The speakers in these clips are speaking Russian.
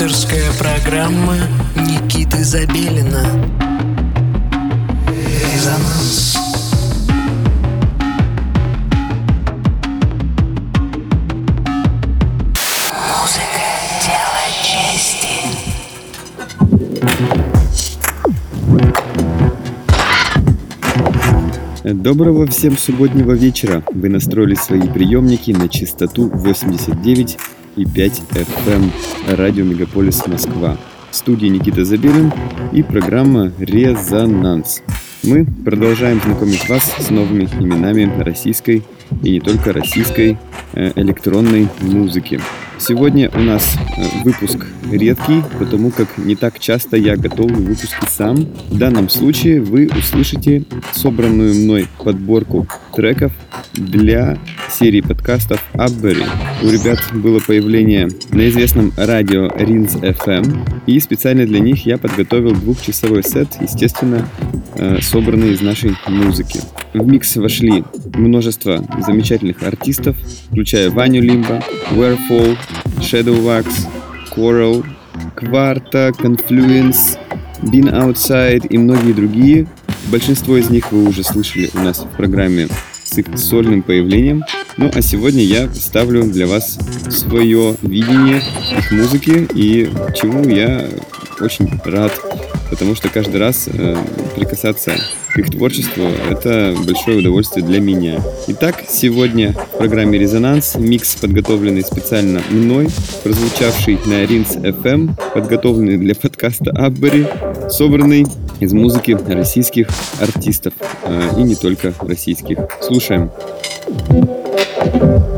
Авторская программа Никиты Забелина. Резонанс. Музыка – дело чести. Доброго всем субботнего вечера! Вы настроили свои приемники на частоту 89 и 5 FM радио Мегаполис Москва. В студии Никита Забелин и программа «Резонанс». Мы продолжаем знакомить вас с новыми именами российской и не только российской э, электронной музыки. Сегодня у нас э, выпуск редкий, потому как не так часто я готовлю выпуски сам. В данном случае вы услышите собранную мной подборку треков для серии подкастов Аббери. У ребят было появление на известном радио Rins FM, и специально для них я подготовил двухчасовой сет, естественно, э, собранный из нашей музыки. В микс вошли множество замечательных артистов, включая Ваню Лимба, Warefall, Shadowwax, Coral, Quarta, Confluence, Been Outside и многие другие. Большинство из них вы уже слышали у нас в программе с их сольным появлением. Ну а сегодня я представлю для вас свое видение их музыки и чему я очень рад, потому что каждый раз э, прикасаться к их творчеству – это большое удовольствие для меня. Итак, сегодня в программе «Резонанс» микс, подготовленный специально мной, прозвучавший на Ринс FM, подготовленный для подкаста Аббери, собранный из музыки российских артистов, э, и не только российских. Слушаем. croyais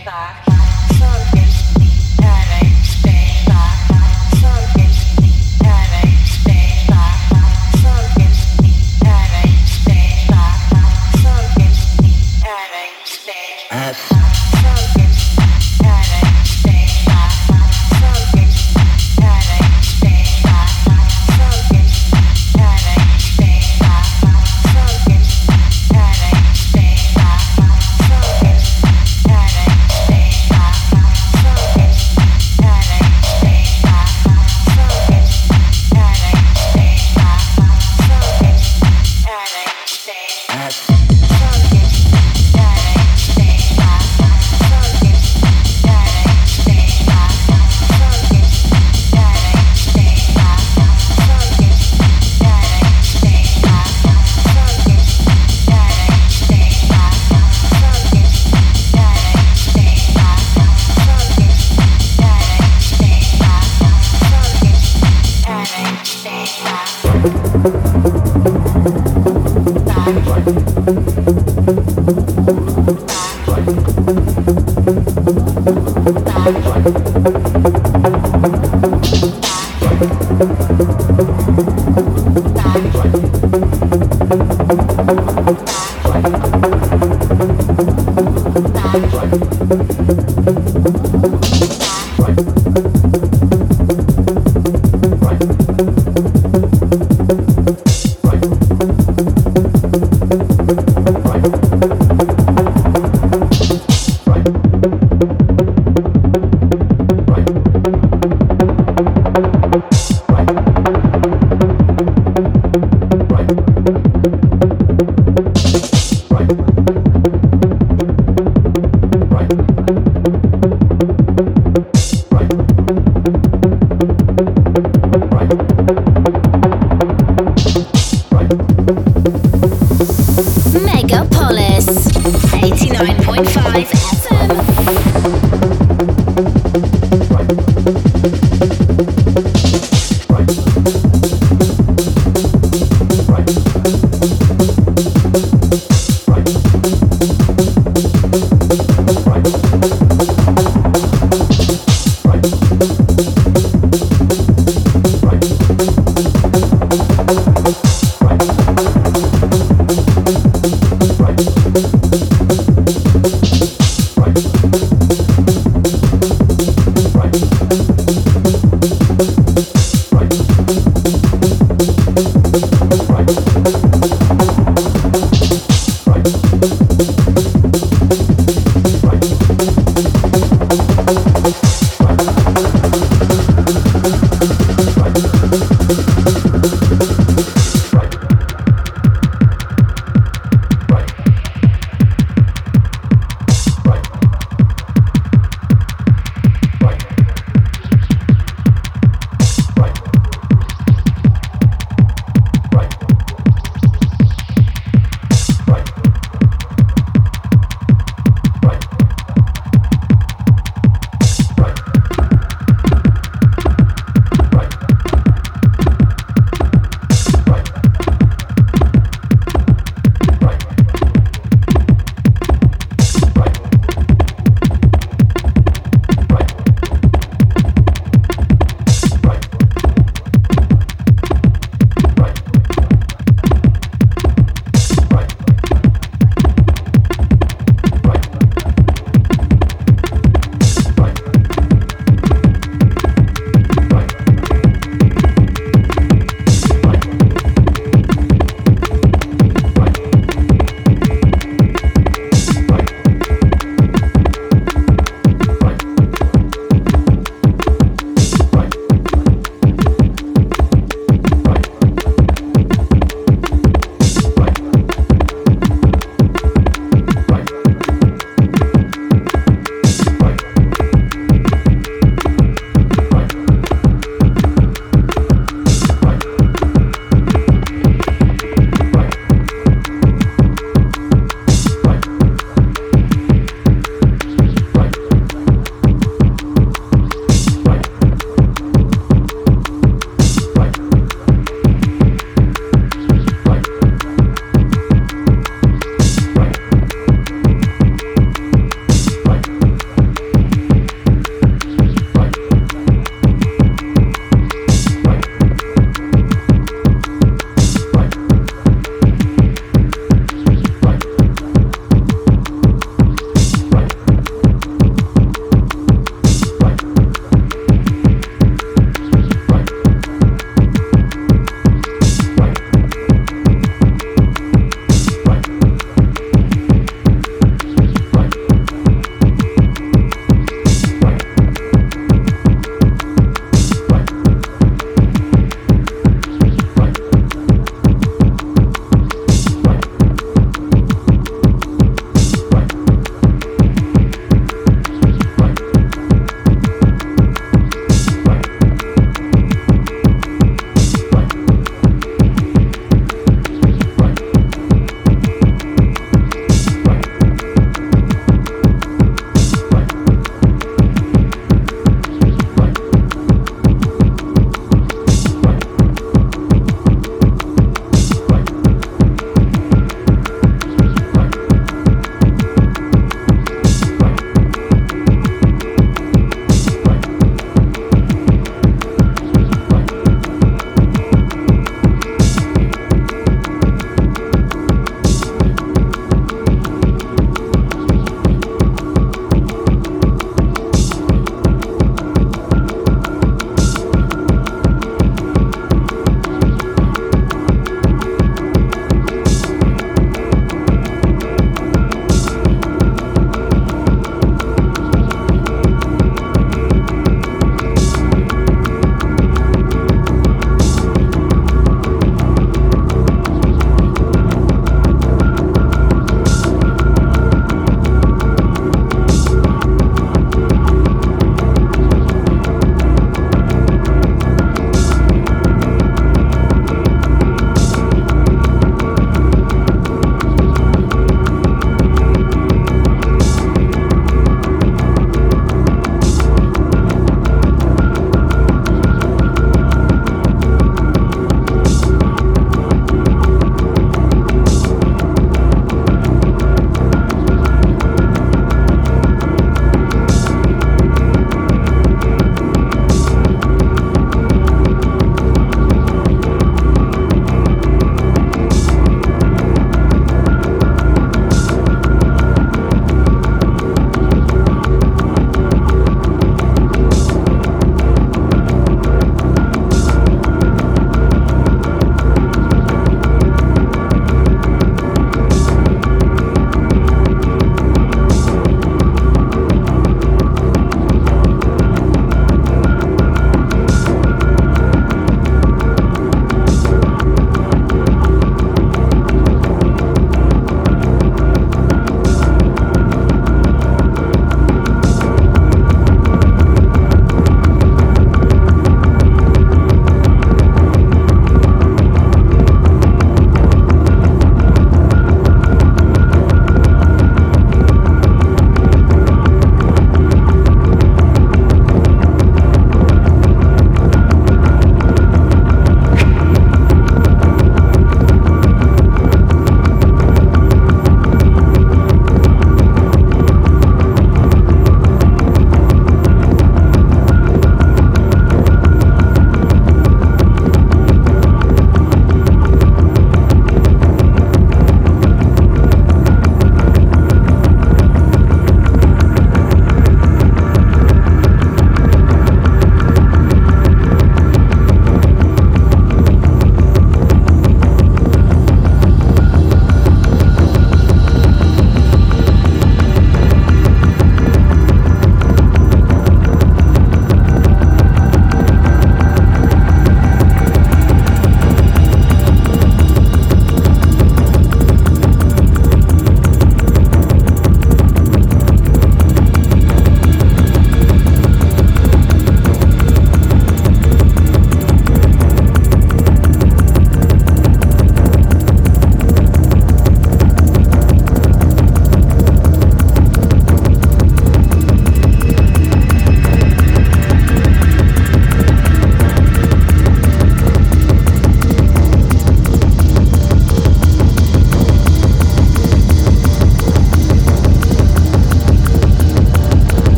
estar Bye.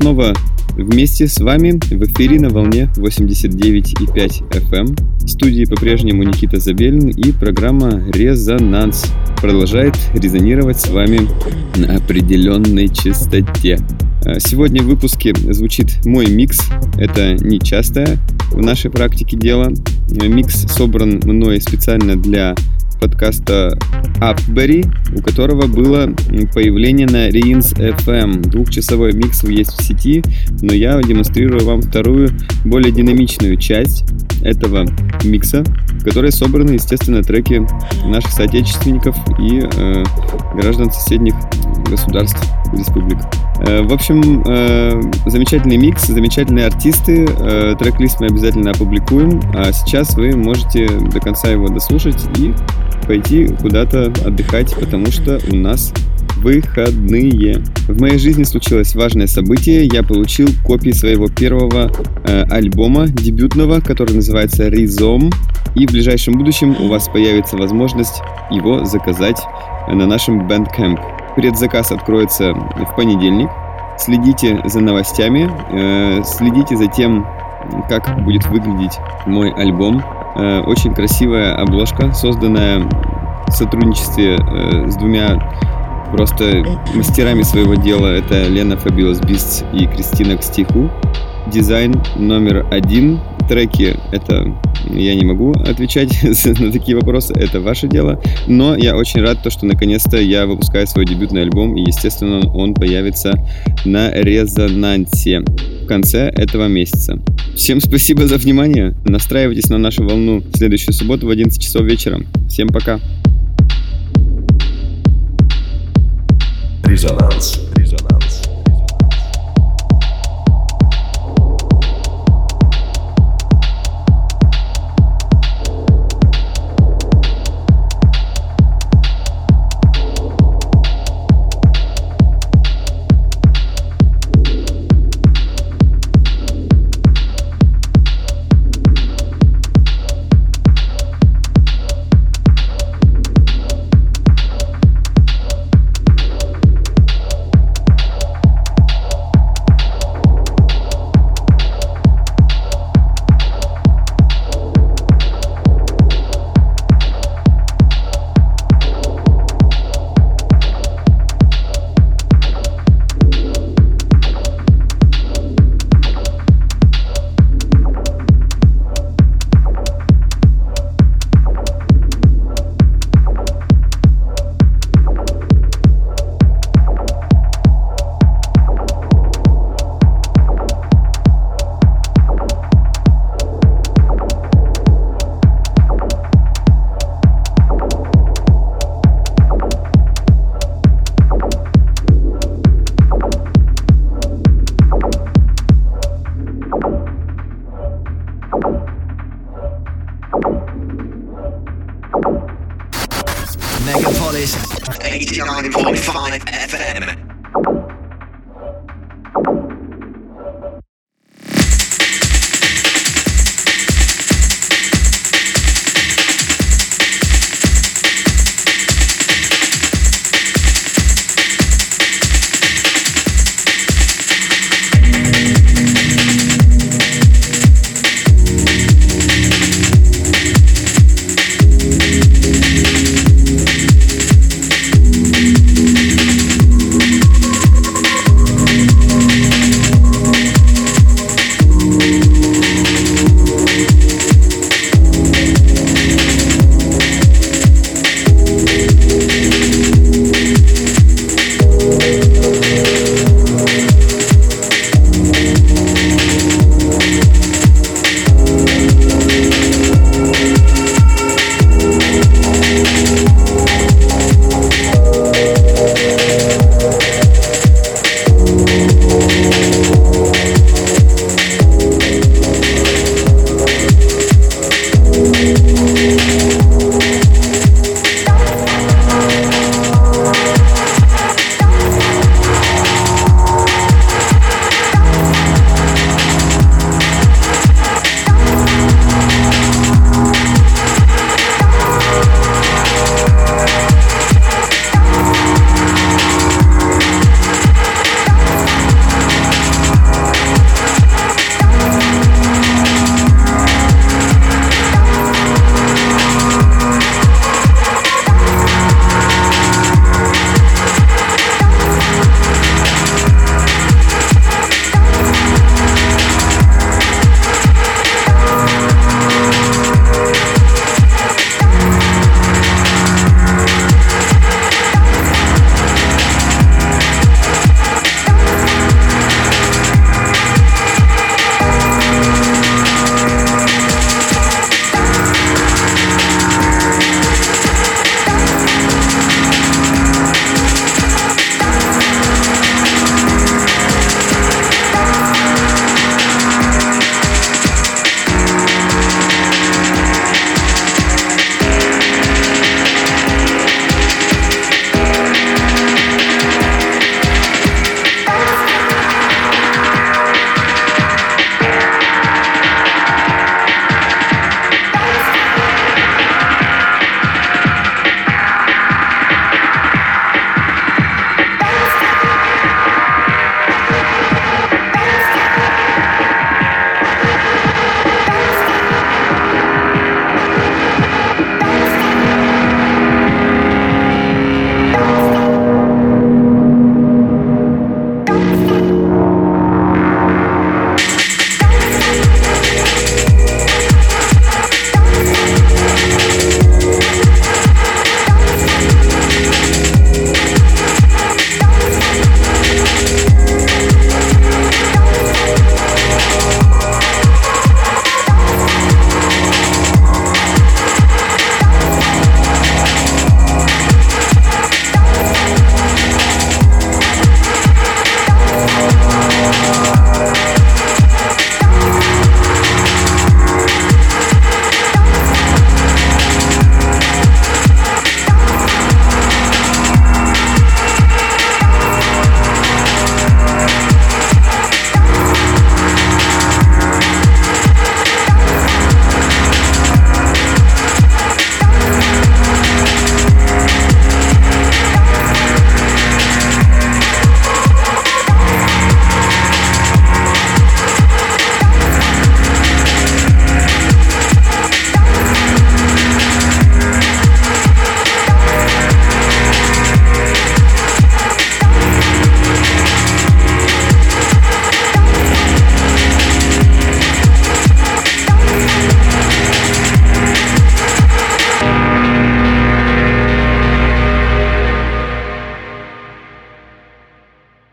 Снова вместе с вами в эфире на волне 89,5 FM. Эм. В студии по-прежнему Никита Забелин и программа «Резонанс» продолжает резонировать с вами на определенной частоте. А сегодня в выпуске звучит мой микс. Это нечастое в нашей практике дело. Микс собран мной специально для подкаста Upberry, у которого было появление на Reins FM. Двухчасовой микс есть в сети, но я демонстрирую вам вторую, более динамичную часть этого микса, в которой собраны, естественно, треки наших соотечественников и э, граждан соседних государств, республик. Э, в общем, э, замечательный микс, замечательные артисты. Э, трек-лист мы обязательно опубликуем. А сейчас вы можете до конца его дослушать и пойти куда-то отдыхать, потому что у нас выходные. В моей жизни случилось важное событие. Я получил копии своего первого э, альбома дебютного, который называется Rhizome. И в ближайшем будущем у вас появится возможность его заказать на нашем Bandcamp. Предзаказ откроется в понедельник. Следите за новостями, э, следите за тем, как будет выглядеть мой альбом. Э, очень красивая обложка, созданная в сотрудничестве э, с двумя просто мастерами своего дела. Это Лена Фабиос Бист и Кристина Кстиху. Дизайн номер один. Треки — это я не могу отвечать на такие вопросы, это ваше дело. Но я очень рад, то, что наконец-то я выпускаю свой дебютный альбом, и, естественно, он появится на резонансе в конце этого месяца. Всем спасибо за внимание. Настраивайтесь на нашу волну в следующую субботу в 11 часов вечера. Всем пока. Резонанс.